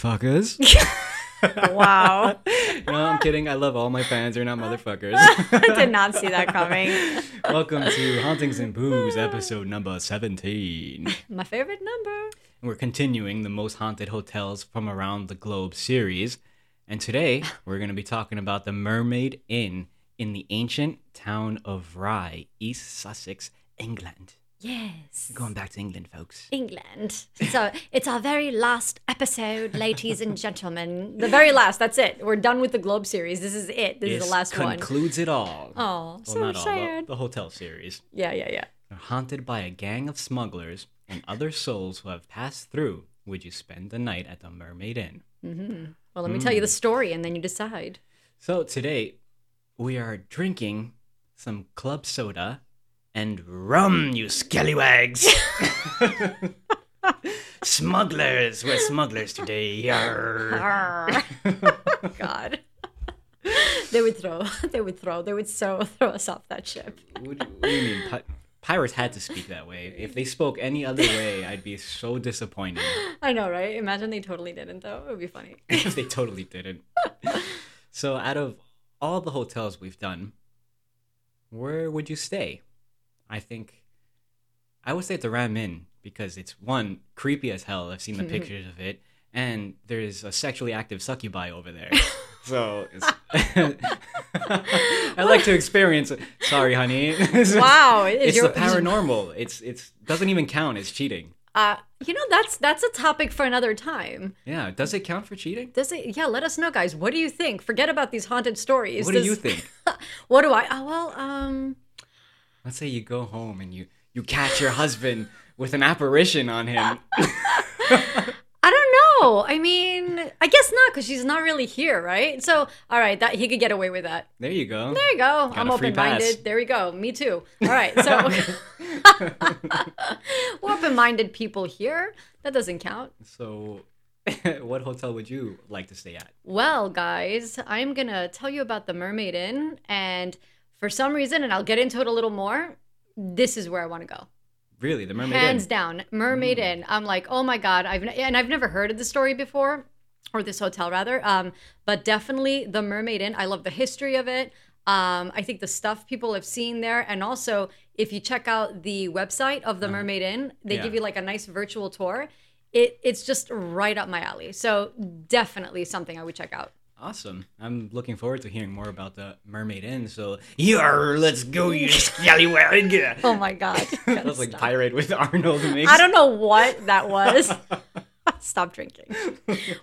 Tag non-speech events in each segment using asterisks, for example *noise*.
Motherfuckers? *laughs* Wow. *laughs* no, I'm kidding. I love all my fans. They're not motherfuckers. *laughs* I did not see that coming. Welcome to Hauntings and Booze, episode number 17. My favorite number. We're continuing the most haunted hotels from around the globe series. And today, we're going to be talking about the Mermaid Inn in the ancient town of Rye, East Sussex, England. Yes. Going back to England, folks. England. So *laughs* it's our very last episode, ladies and gentlemen. The very last. That's it. We're done with the Globe series. This is it. This is the last one. concludes it all. Oh, well, so not all, the, sad. the hotel series. Yeah, yeah, yeah. They're haunted by a gang of smugglers and other souls who have passed through. Would you spend the night at the Mermaid Inn? Mm-hmm. Well, let me hmm. tell you the story, and then you decide. So today, we are drinking some club soda and rum, you scallywags! *laughs* smugglers! We're smugglers today. Yarr. *laughs* God. *laughs* they would throw. They would throw. They would so throw us off that ship. What, do- what do you mean? Pi- pirates had to speak that way. If they spoke any other way, I'd be so disappointed. I know, right? Imagine they totally didn't, though. It would be funny. if they totally didn't. so, out of all the hotels we've done, where would you stay? I think I would say at the Ram Inn because it's one creepy as hell. I've seen the pictures of it, and there's a sexually active succubi over there. *laughs* So, it's *laughs* *laughs* I like to experience. it. Sorry, honey. Wow, it's your- the paranormal. It's it's doesn't even count It's cheating. Uh, you know, that's that's a topic for another time. Yeah, does it count for cheating? Does it? Yeah, let us know, guys. What do you think? Forget about these haunted stories. What do you think? What do I? Oh well, um, Let's say you go home and you you catch your husband with an apparition on him. *laughs* I don't know. I mean, I guess not because she's not really here, right? So, all right, that he could get away with that. There you go. There you go. I'm a free open minded. There we go. Me too. All right. So, *laughs* *laughs* we're open minded people here. That doesn't count. So, what hotel would you like to stay at? Well, guys, I'm going to tell you about the Mermaid Inn. And for some reason, and I'll get into it a little more, this is where I want to go. Really, the Mermaid Hands Inn. down. Mermaid Mm. Inn. I'm like, oh my God. I've, and I've never heard of the story before, or this hotel rather. Um, but definitely the Mermaid Inn. I love the history of it. Um, I think the stuff people have seen there, and also if you check out the website of the Mermaid Inn, they Yeah. give you like a nice virtual tour. It it's just right up my alley. So definitely something I would check out. Awesome. I'm looking forward to hearing more about the Mermaid Inn. So, yar, let's go, you *laughs* scallywag. *laughs* Oh my God. *laughs* that was like pirate with Arnold mix. I don't know what that was. Stop drinking.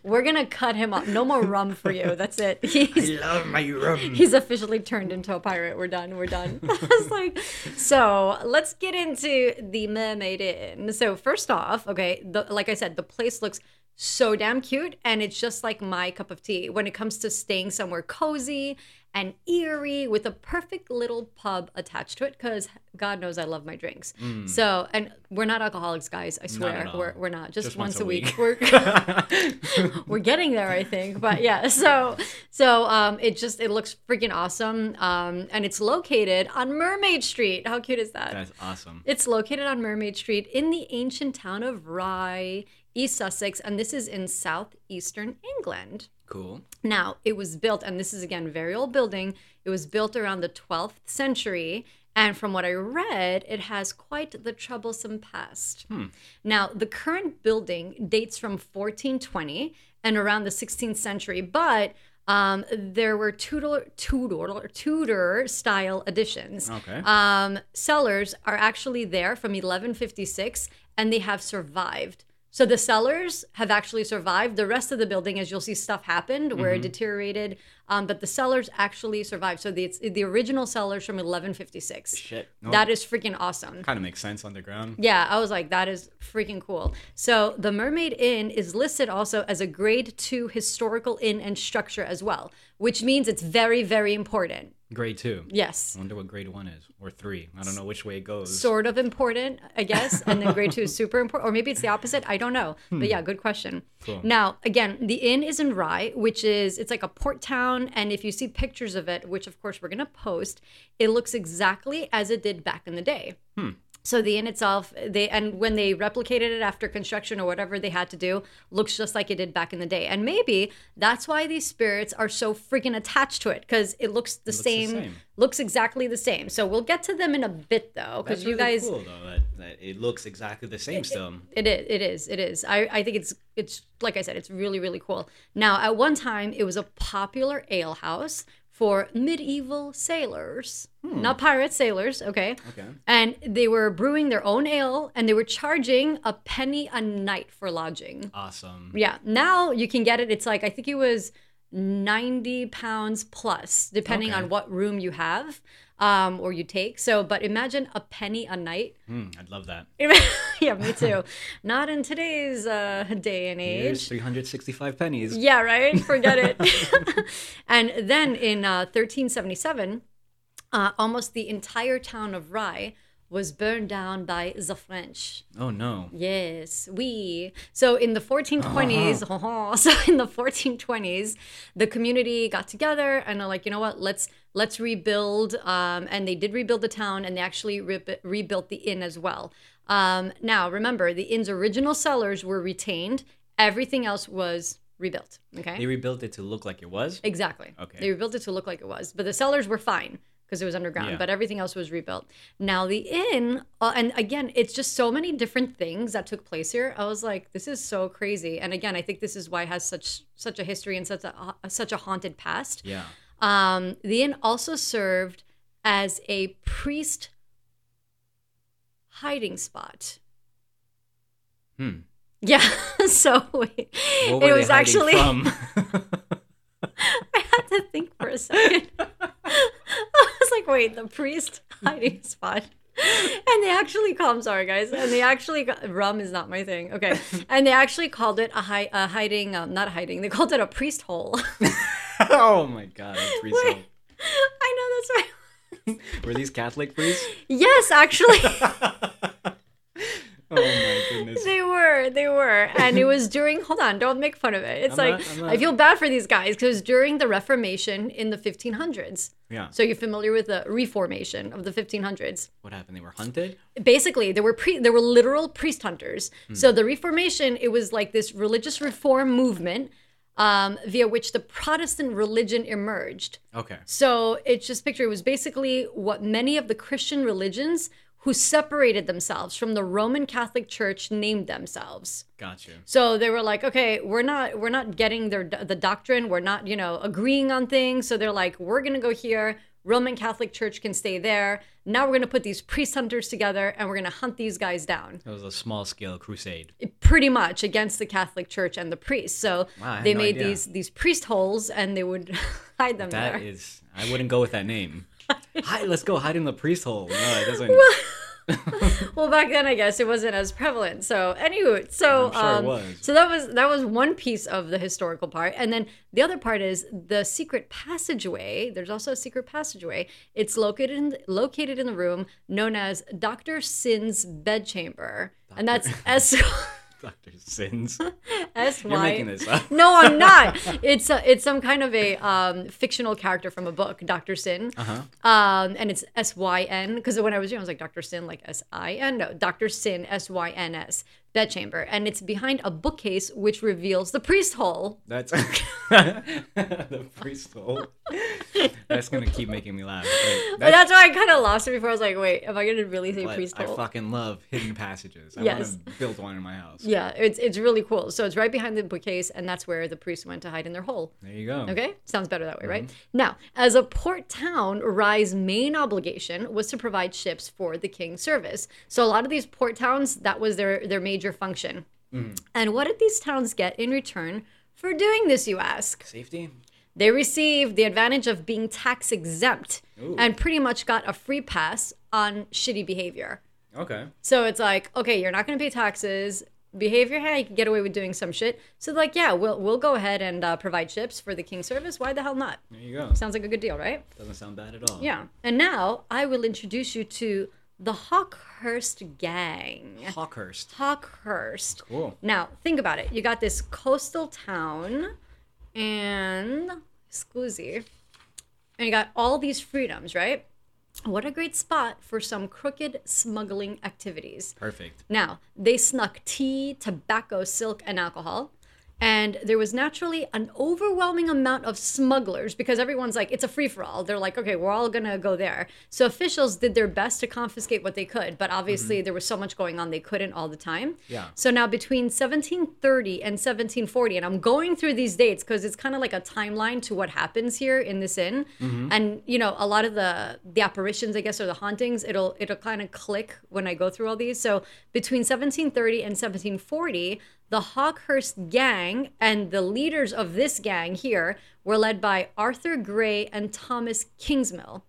We're gonna cut him off. No more rum for you. That's it. He's I love my rum. he's officially turned into a pirate. We're done. We're done. it's like so. Let's get into the Mermaid Inn. So first off, okay, the, like I said, the place looks so damn cute, and it's just like my cup of tea when it comes to staying somewhere cozy and eerie with a perfect little pub attached to it. Because God knows I love my drinks. So, and we're not alcoholics, guys. I swear, Mm. at all. we're we're not. Just, Just once, once a a week. week. We're *laughs* *laughs* we're getting there i think but yeah *laughs* so so um it just it looks freaking awesome um and it's located on mermaid street how cute is that That's awesome. it's located on mermaid street in the ancient town of rye east sussex and this is in southeastern england Cool. now, it was built, and this is again very old building. It was built around the 12th century, and from what I read, it has quite the troublesome past. Now, the current building dates from 1420 and around the 16th century, but um, there were Tudor, Tudor, Tudor style additions. Okay. Um, cellars are actually there from 1156, and they have survived. So the cellars have actually survived. The rest of the building, as you'll see, stuff happened where Mm-hmm. it deteriorated, um, but the cellars actually survived. So the it's the original cellars from 1156. Shit. No, That is freaking awesome. kind of makes sense underground. Yeah, I was like, that is freaking cool. So the Mermaid Inn is listed also as a grade two historical inn and structure as well, which means it's very, very important. Grade two. Yes. I wonder what grade one is or three. I don't know which way it goes. Sort of important, I guess, and then grade two is super important, or maybe it's the opposite. I don't know, but hmm. yeah, good question. Cool. Now, again, the inn is in Rye, which is it's like a port town, and if you see pictures of it, which of course we're gonna post, it looks exactly as it did back in the day. Hmm. So the inn itself, they and when they replicated it after construction or whatever they had to do, looks just like it did back in the day. And maybe that's why these spirits are so freaking attached to it because it looks the looks the same, same. looks exactly the same. So we'll get to them in a bit though, because you really guys, cool though that, that it looks exactly the same still. it is, it is, it is. I, I think it's, it's like I said, it's really, really cool. Now, at one time, it was a popular ale house for medieval sailors, hmm. not pirate sailors. Okay. Okay. And they were brewing their own ale and they were charging a penny a night for lodging. Awesome. Yeah. Now you can get it. It's like, I think it was 90 pounds plus, depending Okay. on what room you have um, or you take. So, but imagine a penny a night. Hmm, I'd love that. *laughs* yeah, me too. Not in today's uh, day and age. Here's 365 pennies. Yeah, right? Forget it. *laughs* and then in uh, 1377, uh, almost the entire town of Rye was burned down by the French. Oh no. Yes, we. So in the 1420s, *laughs* so in the 1420s, the community got together and are like, you know what? Let's let's rebuild. Um, and they did rebuild the town, and they actually re- rebuilt the inn as well. Um, now remember, the inn's original cellars were retained. Everything else was rebuilt. Okay. They rebuilt it to look like it was. Exactly. Okay. They rebuilt it to look like it was, but the cellars were fine because it was underground. Yeah. But everything else was rebuilt. Now the inn, uh, and again, it's just so many different things that took place here. I was like, this is so crazy. And again, I think this is why it has such such a history and such a uh, such a haunted past. Yeah. Um, the inn also served as a priest hiding spot. Hmm. Yeah. *laughs* so wait, What it was actually. *laughs* I had to think for a second. *laughs* I was like, wait, the priest hiding spot. And they actually call, I'm sorry guys, and they actually, rum is not my thing. Okay. And they actually called it a, hi, a hiding, um, not hiding, they called it a priest hole. *laughs* oh my god. a *laughs* priest Wait. hole. I know that's right. Were these Catholic priests? Yes, actually. *laughs* Oh my goodness. They were, they were, and it was during. Hold on, don't make fun of it. It's I'm like not- I'm I feel bad for these guys because during the Reformation in the 1500s. Yeah. So you're familiar with the Reformation of the 1500s? What happened? They were hunted? basically there were pre- there were literal priest hunters hmm. so the reformation it was like this religious reform movement um, via which the protestant religion emerged Okay. so it's just picture it was basically what many of the christian religions who separated themselves from the roman catholic church named themselves Gotcha. so they were like, okay, we're not we're not getting their the doctrine. We're not you know agreeing on things. So they're like, we're gonna go here. Roman Catholic Church can stay there. Now we're gonna put these priest hunters together, and we're gonna hunt these guys down. It was a small scale crusade. Pretty much against the Catholic Church and the priests. So Wow, they no made idea. these these priest holes, and they would *laughs* hide them That there. is, I wouldn't go with that name. *laughs* Hi, let's go hide in the priest hole. No, it doesn't. *laughs* well back then i guess it wasn't as prevalent. So anywho so sure um, so that was that was one piece of the historical part. And then the other part is the secret passageway. There's also a secret passageway. It's located in located in the room known as dr syn's bedchamber. And that's s *laughs* *laughs* Dr. Sins. *laughs* s You're making this up. *laughs* no i'm not it's a, it's some kind of a um, fictional character from a book dr syn Uh-huh. um, and it's S Y N because when I was young, I was like Dr. Sin, like S I N. No, Dr. Syn, S Y N S, bedchamber, and it's behind a bookcase which reveals the priest hole. That's *laughs* the priest hole. That's gonna keep making me laugh. Wait, But that's, that's why I kind of lost it before. I was like, wait, am I gonna really say priest hole? I fucking love hidden passages. I Yes. want to build one in my house. yeah, it's it's really cool. So it's right behind the bookcase, and that's where the priests went to hide in their hole. There you go. Okay, sounds better that way, right? Mm-hmm. Now, as a port town, Rye's main obligation was to provide ships for the king's service. So a lot of these port towns, that was their their major function. Mm-hmm. And what did these towns get in return for doing this? You ask. Safety. They received the advantage of being tax exempt Ooh. and pretty much got a free pass on shitty behavior. Okay. So it's like, okay, you're not going to pay taxes. Behavior, hey, you can get away with doing some shit. So like, yeah, we'll we'll go ahead and uh, provide ships for the king's service. Why the hell not? There you go. Sounds like a good deal, right? Doesn't sound bad at all. Yeah. And now I will introduce you to the Hawkhurst gang. Hawkhurst. Hawkhurst. Cool. Now, think about it. You got this coastal town and Scusi. And you got all these freedoms, right? What a great spot for some crooked smuggling activities. Perfect. Now, they snuck tea, tobacco, silk, and alcohol. And there was naturally an overwhelming amount of smugglers because everyone's like, it's a free for all. They're like, okay, we're all going to go there. So officials did their best to confiscate what they could, but obviously mm-hmm. there was so much going on, they couldn't all the time. Yeah. So now between 1730 and 1740, and I'm going through these dates because it's kind of like a timeline to what happens here in this inn. Mm-hmm. And you know, a lot of the the apparitions, I guess, or the hauntings, it'll it'll kind of click when I go through all these. So between 1730 and 1740, the Hawkhurst gang and the leaders of this gang here were led by Arthur Gray and Thomas Kingsmill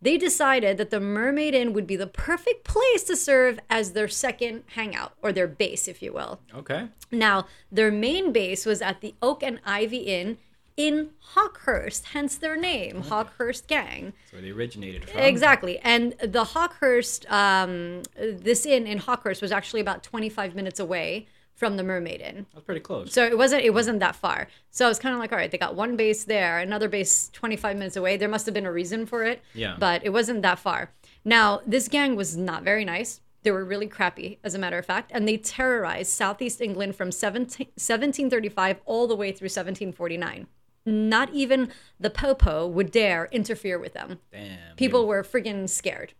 they decided that the Mermaid Inn would be the perfect place to serve as their second hangout or their base, if you will. Okay. Now, their main base was at the Oak and Ivy Inn in Hawkhurst, hence their name, Hawkhurst Gang. That's where they originated from. Exactly. And the Hawkhurst, um, this inn in Hawkhurst was actually about 25 minutes away from the Mermaid Inn. That's pretty close. So it wasn't it wasn't that far. So I was kind of like, all right, they got one base there, another base 25 minutes away. There must have been a reason for it. Yeah. But it wasn't that far. Now, this gang was not very nice. They were really crappy, as a matter of fact, and they terrorized southeast England from 17, 1735 all the way through 1749. Not even the Popo would dare interfere with them. Damn. People were friggin' scared.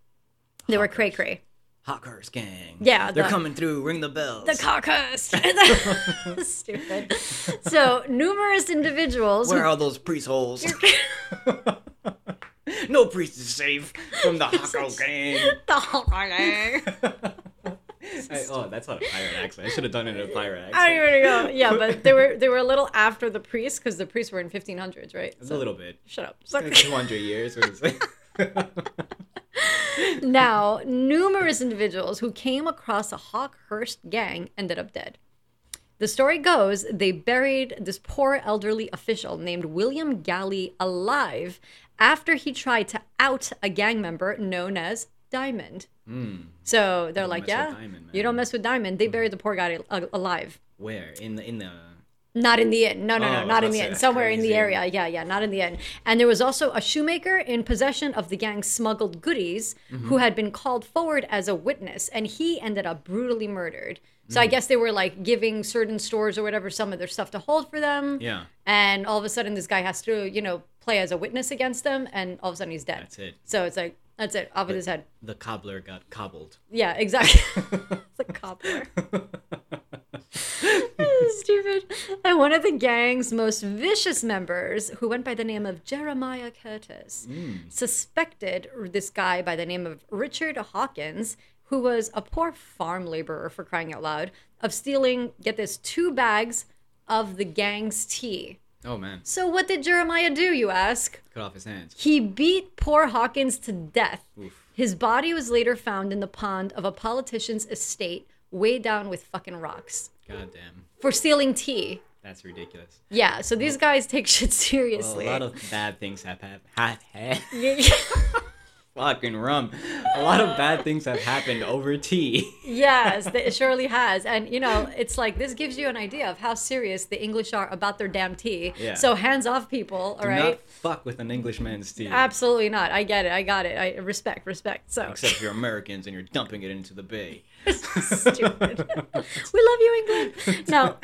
They were cray cray. Hawkhurst gang. Yeah, They're the- coming through. Ring the bells. The carcass. *laughs* *laughs* Stupid. So numerous individuals. Where are those priest holes? *laughs* no priest is safe from the Hawkhurst gang. The Hawkhurst gang. Hey, oh, that's not a pirate accent. I should have done it in a pirate accent. I don't even know. Yeah, but they were they were a little after the priests because the priests were in 1500s, right? It's a little bit. Shut up. It's 200 years. What is it? now, numerous individuals who came across a Hawkhurst gang ended up dead. The story goes they buried this poor elderly official named William Galley alive after he tried to out a gang member known as Diamond. Hmm. So they're like, yeah, Diamond, you don't mess with Diamond. They hmm. buried the poor guy al- alive. Where in the in the Not in the inn. No, no, Oh, no, was not in the that's Somewhere in the area. Yeah, yeah, not in the inn. And there was also a shoemaker in possession of the gang's smuggled goodies Mm-hmm. who had been called forward as a witness, and he ended up brutally murdered. So Mm. I guess they were like giving certain stores or whatever some of their stuff to hold for them. yeah. And all of a sudden, this guy has to, you know, play as a witness against them, and all of a sudden he's dead. That's it. So it's like, that's it, off with his head. The cobbler got cobbled. Yeah, exactly. *laughs* it's a cobbler. *laughs* *laughs* Stupid. And one of the gang's most vicious members, who went by the name of Jeremiah Curtis, mm. suspected this guy by the name of Richard Hawkins, who was a poor farm laborer for crying out loud, of stealing, get this, two bags of the gang's tea. Oh man, So what did Jeremiah do, you ask? cut off his hands. He beat poor Hawkins to death. Oof. His body was later found in the pond of a politician's estate, weighed down with fucking rocks God damn, for stealing tea. that's ridiculous. Yeah, so these guys take shit Well, seriously. a lot of bad things have happened. Have, have, *laughs* Yeah. Fucking rum. A lot of bad things have happened over tea. yes, it surely *laughs* has. And you know, it's like this gives you an idea of how serious the English are about their damn tea. Yeah. So hands off, people. All Do right. not fuck with an Englishman's tea. Absolutely not. I get it. I got it. I respect, respect. So Except if you're Americans and you're dumping it into the bay. *laughs* stupid. we love you, England. *laughs* Now,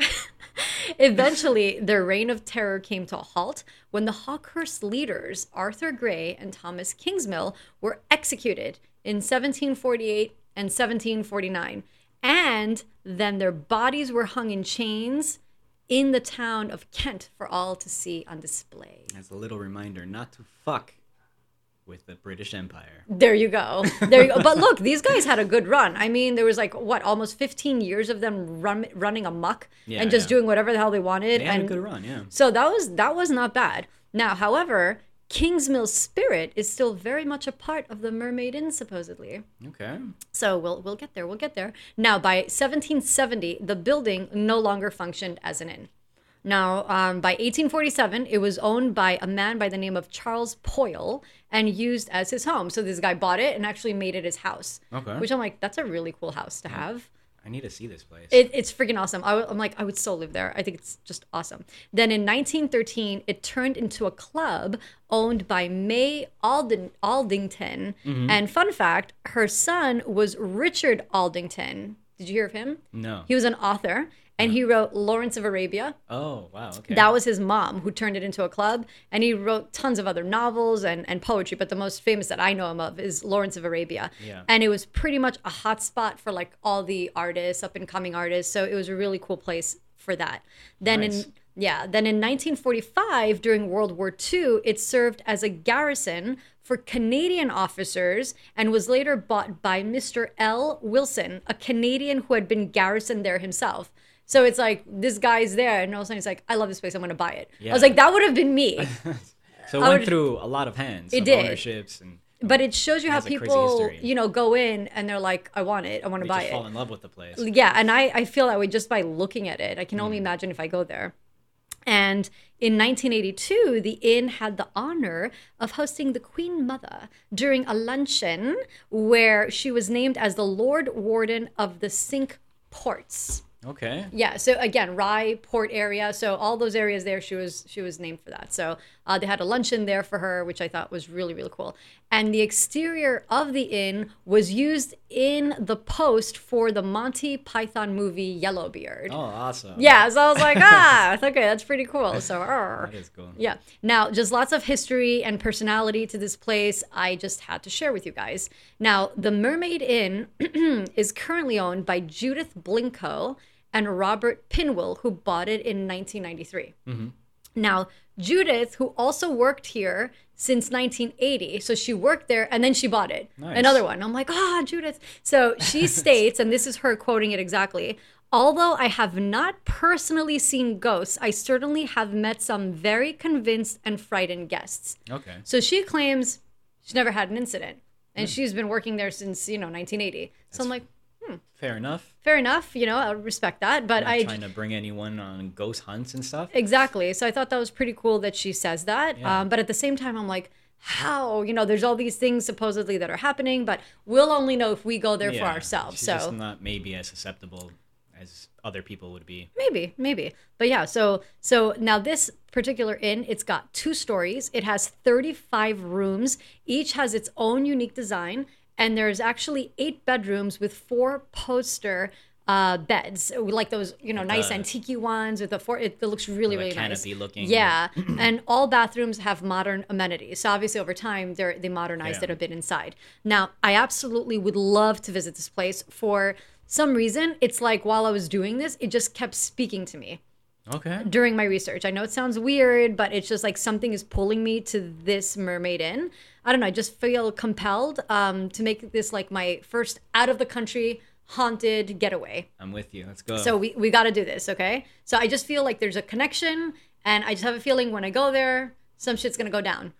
*laughs* eventually, their reign of terror came to a halt when the Hawkhurst leaders, Arthur Gray and Thomas Kingsmill, were executed in 1748 and 1749. And then their bodies were hung in chains in the town of Kent for all to see on display. As a little reminder not to fuck with the British Empire. There you go. There you go. But *laughs* look, these guys had a good run. I mean, there was like what, almost 15 years of them run, running amok Yeah, and just yeah. doing whatever the hell they wanted. They had and a good run, yeah. so that was that was not bad. Now, however, Kingsmill's spirit is still very much a part of the Mermaid Inn, supposedly. Okay. So we'll we'll get there. We'll get there. Now, by 1770, the building no longer functioned as an inn. Now, um, by 1847, it was owned by a man by the name of Charles Poyle and used as his home. So this guy bought it and actually made it his house. Okay. Which I'm like, that's a really cool house to have. I need to see this place. It, it's freaking awesome. I, am like, I would so live there. I think it's just awesome. Then in 1913, it turned into a club owned by May Alden, Aldington. Mm-hmm. And fun fact, her son was Richard Aldington. Did you hear of him? no. He was an author and uh-huh. he wrote Lawrence of Arabia. oh wow. Okay. That was his mom who turned it into a club. And he wrote tons of other novels and, and poetry, but the most famous that I know him of is Lawrence of Arabia. Yeah. And it was pretty much a hot spot for like all the artists, up and coming artists. So it was a really cool place for that. Then Nice. in yeah, then in 1945, during World War II, it served as a garrison for Canadian officers and was later bought by Mr. L. Wilson, a Canadian who had been garrisoned there himself. So it's like this guy's there, and all of a sudden he's like, "I love this place. I'm going to buy it." I was like, "That would have been me." *laughs* so it went would- through a lot of hands. It of did. Ownerships and But it shows you how a crazy people, you know, go in and they're like, "I want it. I want to buy it." fall in love with the place. Yeah, and I, I feel that way just by looking at it. I can only mm. imagine if I go there. And in 1982, the inn had the honor of hosting the Queen Mother during a luncheon where she was named as the Lord Warden of the Cinque Ports. Okay. Yeah, so again, Rye Port area. So all those areas there, she was she was named for that. So uh, they had a luncheon there for her, which I thought was really really cool. And the exterior of the inn was used in the post for the Monty Python movie Yellowbeard. Oh, awesome. Yeah, so I was like, *laughs* ah, okay, that's pretty cool. So, arr. That is cool. Yeah. Now, just lots of history and personality to this place. I just had to share with you guys. Now, the Mermaid Inn *clears throat* is currently owned by Judith Blincow and Robert Pinwill, who bought it in 1993. Now, Judith, who also worked here since 1980, so she worked there and then she bought it. Nice. Another one. I'm like, ah, Judith. So she *laughs* states, and this is her quoting it exactly. Although I have not personally seen ghosts, I certainly have met some very convinced and frightened guests. Okay. So she claims she's never had an incident, and she's been working there since you know 1980. So I'm like, Fair enough. fair enough, you know, I respect that, but I trying to bring anyone on ghost hunts and stuff. Exactly. So I thought that was pretty cool that she says that. Yeah. Um, but at the same time, I'm like, how? You know, there's all these things supposedly that are happening, but we'll only know if we go there for ourselves. She's So just not maybe as susceptible as other people would be. maybe, maybe. But yeah, so so now this particular inn, it's got two stories. It has 35 rooms. Each has its own unique design, and there's actually eight bedrooms with four poster uh beds like those you know nice antique ones with the four it, it looks really really nice canopy looking. Yeah, *clears throat* and all bathrooms have modern amenities. So obviously, over time, they're they modernized Yeah. it a bit inside. Now, I absolutely would love to visit this place for some reason. It's like while I was doing this, it just kept speaking to me Okay. during my research. I know it sounds weird, but it's just like something is pulling me to this mermaid inn. I don't know. I just feel compelled um, to make this like my first out of the country haunted getaway. I'm with you. Let's go. So we, we got to do this, okay? So I just feel like there's a connection, and I just have a feeling when I go there, some shit's gonna go down.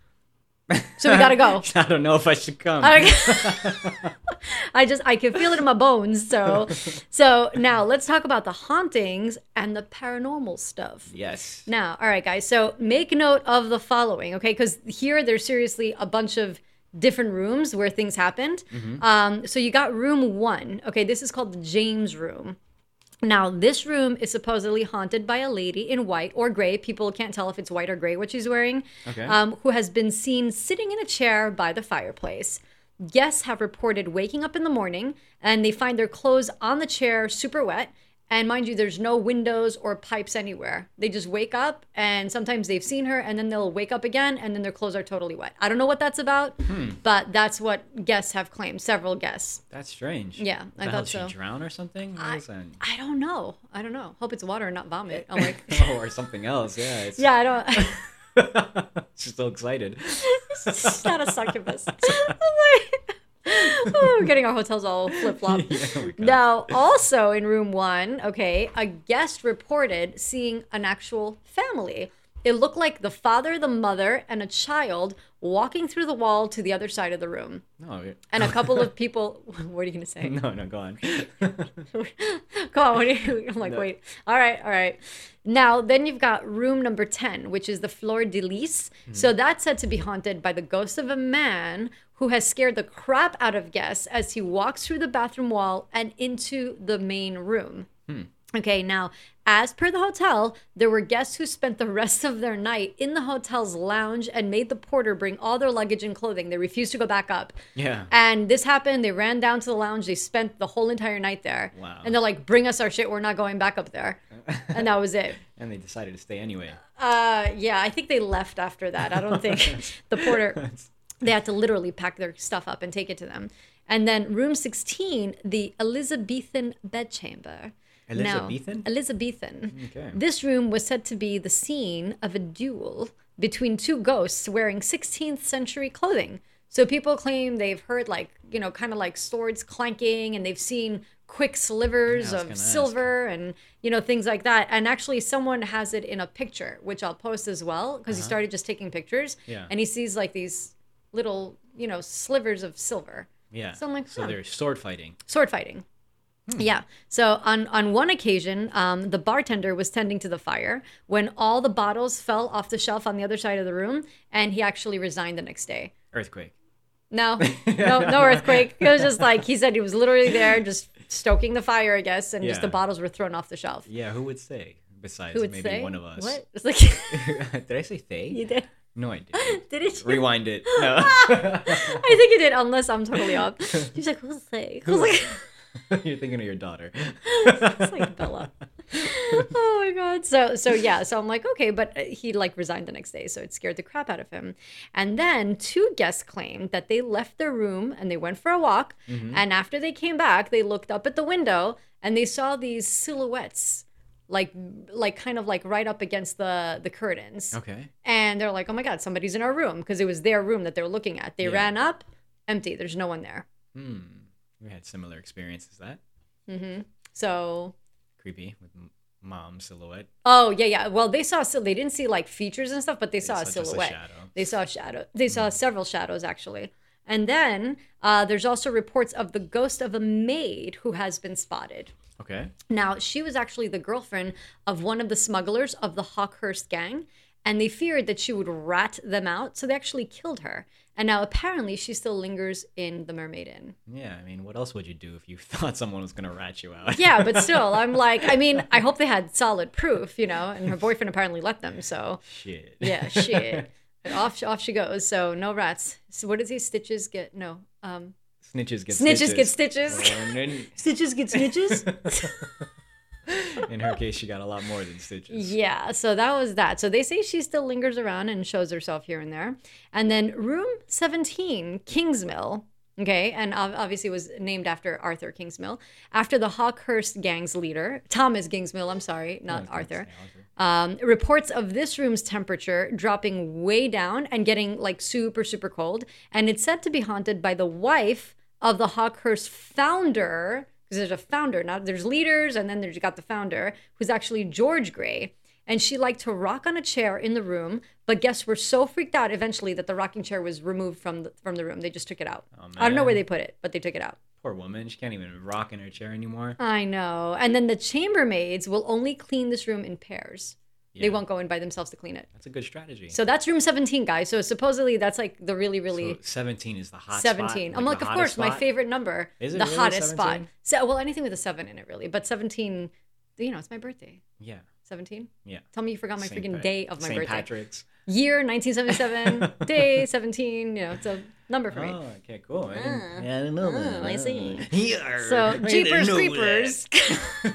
So we gotta go. *laughs* I don't know if I should come. *laughs* *laughs* *laughs* I just I can feel it in my bones. So *laughs* so now let's talk about the hauntings and the paranormal stuff. yes. Now, all right, guys. So make note of the following, okay? Because here there's seriously a bunch of different rooms where things happened. Um, so you got room one. Okay, this is called the James room. Now, this room is supposedly haunted by a lady in white or gray. People can't tell if it's white or gray what she's wearing. Okay. Um, who has been seen sitting in a chair by the fireplace. Guests have reported waking up in the morning and they find their clothes on the chair super wet. And mind you, there's no windows or pipes anywhere. They just wake up and sometimes they've seen her and then they'll wake up again and then their clothes are totally wet. I don't know what that's about, hmm. but that's what guests have claimed, several guests. That's strange. Yeah, I the hell, thought so. she drown or something? I? I don't know. I don't know. Hope it's water and not vomit. I'm *laughs* like, oh, or something else. Yeah. It's, *laughs* yeah, I don't. *laughs* *laughs* She's so excited. She's *laughs* not a succubus. *laughs* Oh, we're getting our hotels all flip flop. Yeah, Now, also in room one, okay, a guest reported seeing an actual family. It looked like the father, the mother, and a child walking through the wall to the other side of the room. No, it- And a couple of *laughs* people. *laughs* What are you going to say? no, no, go on. *laughs* go on, what are you, I'm like, No. wait. All right, all right. Now, then you've got room number 10, which is the Fleur de Lis. Hmm. So that's said to be haunted by the ghost of a man who has scared the crap out of guests as he walks through the bathroom wall and into the main room. Okay, now, as per the hotel, there were guests who spent the rest of their night in the hotel's lounge and made the porter bring all their luggage and clothing. They refused to go back up. Yeah. And this happened. They ran down to the lounge. They spent the whole entire night there. Wow. And they're like, bring us our shit. We're not going back up there. *laughs* and that was it. And they decided to stay anyway. Uh, yeah, I think they left after that. I don't think *laughs* the porter, they had to literally pack their stuff up and take it to them. And then room 16, the Elizabethan bedchamber. Elizabethan? Elizabethan. Okay. This room was said to be the scene of a duel between two ghosts wearing 16th century clothing. So people claim they've heard like, you know, kind of like swords clanking and they've seen quick slivers Yeah, of gonna ask. silver and, you know, things like that. And actually someone has it in a picture, which I'll post as well because he started just taking pictures Uh-huh. Yeah. and he sees like these little, you know, slivers of silver. Yeah. So I'm like, so they're sword fighting. sword fighting. Yeah. So on on one occasion, um, the bartender was tending to the fire when all the bottles fell off the shelf on the other side of the room, and he actually resigned the next day. Earthquake. No, *laughs* no, no earthquake. It was just like he said he was literally there, just stoking the fire, I guess, and just the bottles were thrown off the shelf. Yeah, who would say? Besides Who would maybe say one of us. What? It's like *laughs* *laughs* did I say they? you did. No, I didn't. Did it? Rewind it. No. I think you did, unless I'm totally off. He's like, who's say? Who's like? *laughs* You're thinking of your daughter. *laughs* it's like Bella. *laughs* oh my god. So so yeah. So I'm like, okay, but uh, he like resigned the next day, so it scared the crap out of him. And then two guests claimed that they left their room and they went for a walk, and after they came back, they looked up at the window and they saw these silhouettes. Like, like, kind of like right up against the the curtains, Okay. and they're like, "Oh my god, somebody's in our room!" Because it was their room that they were looking at. They Yeah. ran up, empty. There's no one there. Hmm. We had similar experiences. That Mm-hmm. So creepy with mom silhouette. Oh yeah, yeah. Well, they saw so they didn't see like features and stuff, but they saw a saw just a silhouette. shadow. They saw a shadow. They saw several shadows actually. And then uh, there's also reports of the ghost of a maid who has been spotted. Okay. Now she was actually the girlfriend of one of the smugglers of the Hawkhurst gang, and they feared that she would rat them out, so they actually killed her. And now apparently she still lingers in the Mermaid Inn. Yeah. I mean, what else would you do if you *laughs* thought someone was gonna rat you out? Yeah, but *laughs* still, I'm like, I mean, I hope they had solid proof, you know. And her boyfriend apparently let them, so Shit. Yeah, shit. *laughs* off off she goes. So no rats. So what does he? Stitches get no. Um, Snitches get stitches. snitches get stitches. Stitches get snitches. In her case, she got a lot more than stitches. yeah. So that was that. So they say she still lingers around and shows herself here and there. And then room seventeen, Kingsmill. Okay, and obviously was named after Arthur Kingsmill, after the Hawkhurst gang's leader, Thomas Kingsmill. I'm sorry, not Arthur. um, reports of this room's temperature dropping way down and getting like super super cold and it's said to be haunted by the wife of the hawkhurst founder because there's a founder now there's leaders and then there's got the founder who's actually george gray and she liked to rock on a chair in the room but guests were so freaked out eventually that the rocking chair was removed from the, from the room they just took it out oh, i don't know where they put it but they took it out Poor woman. She can't even rock in her chair anymore. I know. And then the chambermaids will only clean this room in pairs. They won't go in by themselves to clean it. That's a good strategy. So that's room 17, guys. So supposedly that's like the really, So really 17 is the hot 17. spot. I'm like, of course, my spot? favorite number. Is it the really hottest 17? spot. So, well, anything with a seven in it, really. But 17, you know, it's my birthday. Yeah. 17. Yeah. Tell me you forgot my Saint freaking Pat- day of my Saint birthday. Patrick's. Year 1977, *laughs* day 17. You know, it's a number for me. Oh, okay, cool. I didn't, Ah. yeah, I didn't know that. Oh, I see. *laughs* Yeah, So, Jeepers Creepers. *laughs*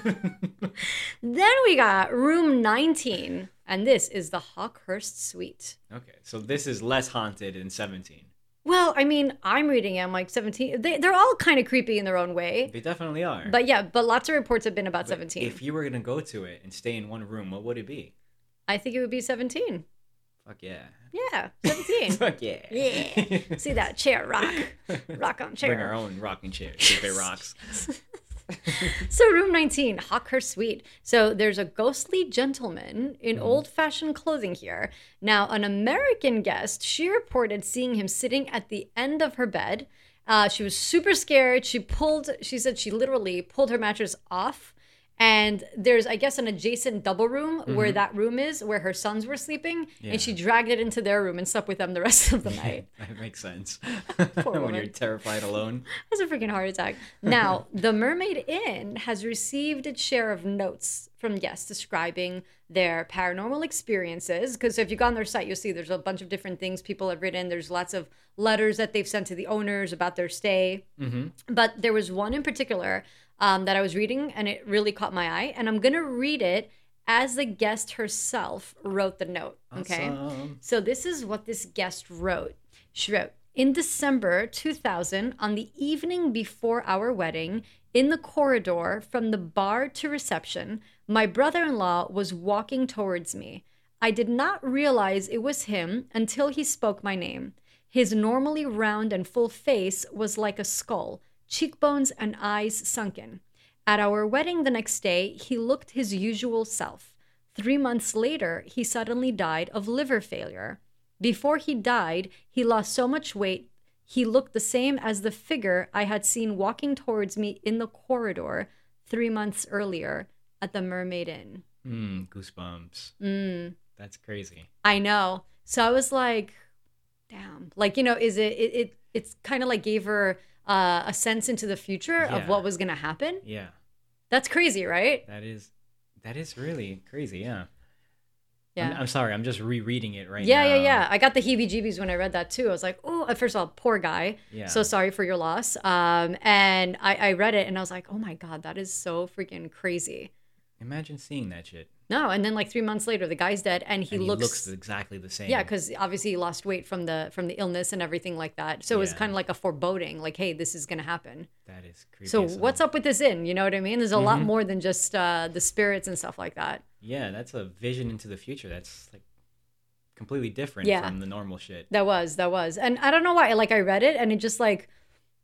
then we got room 19, and this is the Hawkhurst Suite. okay, so this is less haunted than 17. Well, I mean, I'm reading it. I'm like 17. They, they're all kind of creepy in their own way. They definitely are. But yeah, but lots of reports have been about But 17. If you were gonna go to it and stay in one room, what would it be? I think it would be 17. Fuck yeah. Yeah, 17. *laughs* Fuck yeah. yeah. See that chair rock. Rock on chair. Bring our own rocking chair. If it rocks. *laughs* So, room 19, Hawkhurst Suite. So, there's a ghostly gentleman in old fashioned clothing here. Now, an American guest, she reported seeing him sitting at the end of her bed. Uh, she was super scared. She pulled, she said she literally pulled her mattress off And there's, I guess, an adjacent double room where that room is, where her sons were sleeping, Mm-hmm. Yeah. and she dragged it into their room and slept with them the rest of the *laughs* night. that makes sense. *laughs* *laughs* When you're terrified alone. That's a freaking heart attack. Now, the Mermaid Inn has received its share of notes from guests describing their paranormal experiences. Because if you go on their site, you'll see there's a bunch of different things people have written. There's lots of letters that they've sent to the owners about their stay. But there was one in particular um, that I was reading, and it really caught my eye. And I'm gonna read it as the guest herself wrote the note. Okay. Awesome. So this is what this guest wrote. She wrote, in December 2000, on the evening before our wedding, in the corridor from the bar to reception, my brother in law was walking towards me. I did not realize it was him until he spoke my name. His normally round and full face was like a skull, cheekbones and eyes sunken. At our wedding the next day, he looked his usual self. Three months later, he suddenly died of liver failure. Before he died, he lost so much weight, he looked the same as the figure I had seen walking towards me in the corridor three months earlier at the Mermaid Inn. Mm, goosebumps. Mm, That's crazy. I know. So I was like, damn. Like, you know, is it, it, it it's kind of like gave her uh, a sense into the future of what was going to happen. Yeah. That's crazy, right? That is that is really crazy, yeah. Yeah. I'm, I'm sorry, I'm just rereading it right yeah, now. Yeah, yeah, yeah. I got the heebie-jeebies when I read that too. I was like, oh, first of all, poor guy. Yeah. So sorry for your loss. Um, and I, I read it and I was like, oh my god, that is so freaking crazy. Imagine seeing that shit. No, and then like three months later, the guy's dead, and he and looks, he looks exactly the same. yeah, because obviously he lost weight from the from the illness and everything like that. So it was kind of like a foreboding, like, hey, this is gonna happen. that is creepy. So what's up with this inn? You know what I mean? There's a Mm-hmm. lot more than just uh, the spirits and stuff like that. Yeah, that's a vision into the future. That's like completely different Yeah. from the normal shit. That was that was, and I don't know why. Like I read it, and it just like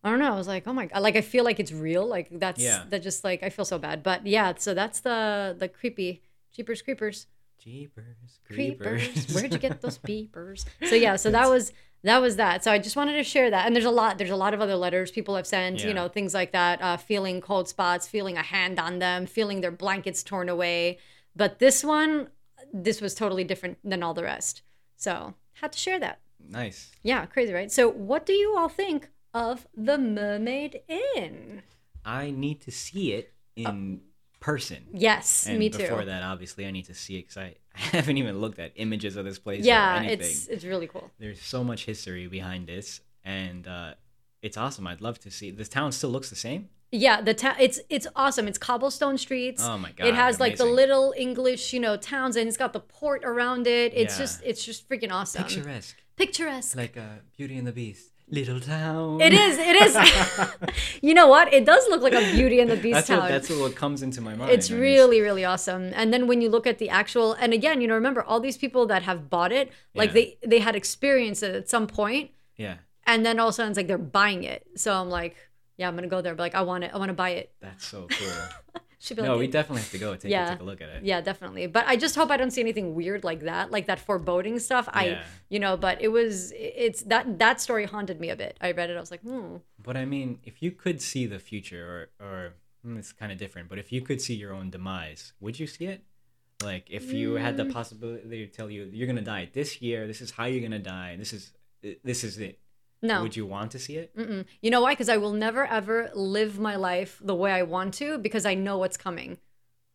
I don't know. I was like, oh my god, like I feel like it's real. Like that's Yeah. that just like I feel so bad. But yeah, so that's the the creepy Jeepers Creepers. Jeepers, Creepers. creepers. Where'd you get those *laughs* peepers? So yeah, so that was that was that. So I just wanted to share that. And there's a lot. There's a lot of other letters people have sent. You know, things like that. Uh, feeling cold spots, feeling a hand on them, feeling their blankets torn away. But this one, this was totally different than all the rest. So had to share that. nice. Yeah, crazy, right? So what do you all think of the Mermaid Inn? I need to see it in person. Yes, And me too. before that, obviously, I need to see it because I, *laughs* I haven't even looked at images of this place. or yeah, anything. it's it's really cool. There's so much history behind this, and uh, it's awesome. I'd love to see. This town still looks the same. Yeah, the town it's it's awesome. It's cobblestone streets. Oh my god! it has like the little English, you know, towns, and it's got the port around it. It's Yeah. just it's just freaking awesome. picturesque, Picturesque. like uh, Beauty and the Beast, little town. it is. It is. *laughs* *laughs* you know what? It does look like a Beauty and the Beast That's town. what that's what comes into my mind. it's really really awesome and then when you look at the actual and again you know remember all these people that have bought it like Yeah. they they had experienced it at some point yeah. and then all of a sudden it's like they're buying it so i'm like yeah i'm gonna go there but like i want it i want to buy it That's so cool. *laughs* should be no, like we definitely have to go take, Yeah. take a look at it. yeah definitely but i just hope i don't see anything weird like that like that foreboding stuff i Yeah. you know but it was it's that that story haunted me a bit i read it i was like hmm But I mean, if you could see the future, or or hmm, it's kind of different. But if you could see your own demise, would you see it? Like if you had Mm. the possibility to tell you you're gonna die this year, this is how you're gonna die, this is this is it. No Would you want to see it? Mm-mm. you know why because i will never ever live my life the way i want to because i know what's coming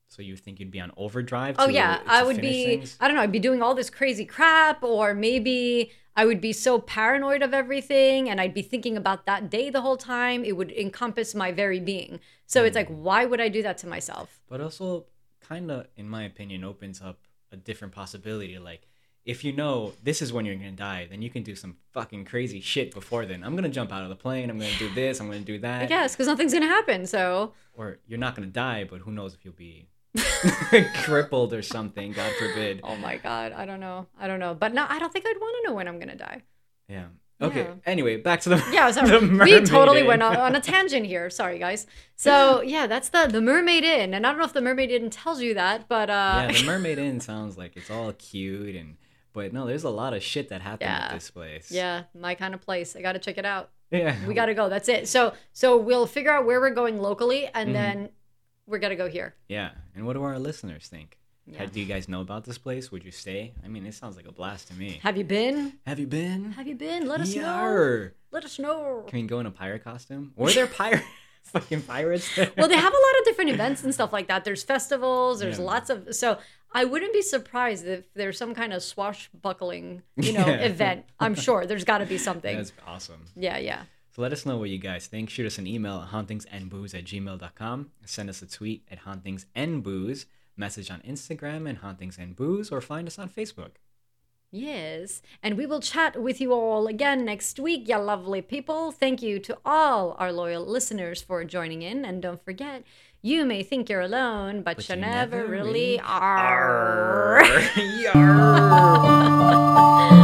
So you think you'd be on overdrive? Oh yeah, to I would be. things? I don't know. I'd be doing all this crazy crap, or maybe I would be so paranoid of everything, and I'd be thinking about that day the whole time. It would encompass my very being. So it's hmm. like, why would I do that to myself? but also kind of in my opinion opens up a different possibility like if you know this is when you're gonna die then you can do some fucking crazy shit before then i'm gonna jump out of the plane i'm gonna do *sighs* this i'm gonna do I that guess because nothing's gonna happen. So or you're not gonna die but who knows if you'll be *laughs* crippled or something god forbid oh my god, I don't know. I don't know. But no, I don't think I'd want to know when I'm gonna die. yeah okay Yeah. anyway back to the Yeah, *laughs* sorry. the we totally Inn. went on, on a tangent here. Sorry, guys. So *laughs* yeah, that's the the Mermaid Inn, and I don't know if the Mermaid Inn tells you that, but uh, yeah the mermaid inn sounds like it's all cute and but no there's a lot of shit that happened Yeah. at this place yeah, my kind of place. I got to check it out. yeah We got to go. That's it. So so we'll figure out where we're going locally, and mm-hmm. then we're gonna go here. Yeah. And what do our listeners think? Yeah. Do you guys know about this place? Would you stay? I mean, it sounds like a blast to me. Have you been? Have you been? Have you been? Let us know. Let us know. Can we go in a pirate costume? Were there pirate *laughs* fucking pirates there? Well, they have a lot of different events and stuff like that. There's festivals. There's Yeah. lots of so. I wouldn't be surprised if there's some kind of swashbuckling, you know, *laughs* Yeah. event. I'm sure there's got to be something. That's awesome. yeah, yeah. So let us know what you guys think. Shoot us an email at hauntingsandbooze at gmail.com. Send us a tweet at hauntingsandbooze. Message on Instagram and hauntings and booze, or find us on Facebook. Yes. And we will chat with you all again next week, you lovely people. Thank you to all our loyal listeners for joining in. And don't forget, you may think you're alone, but, But you, you never, never really really are. *laughs* *laughs* Yarr. *laughs*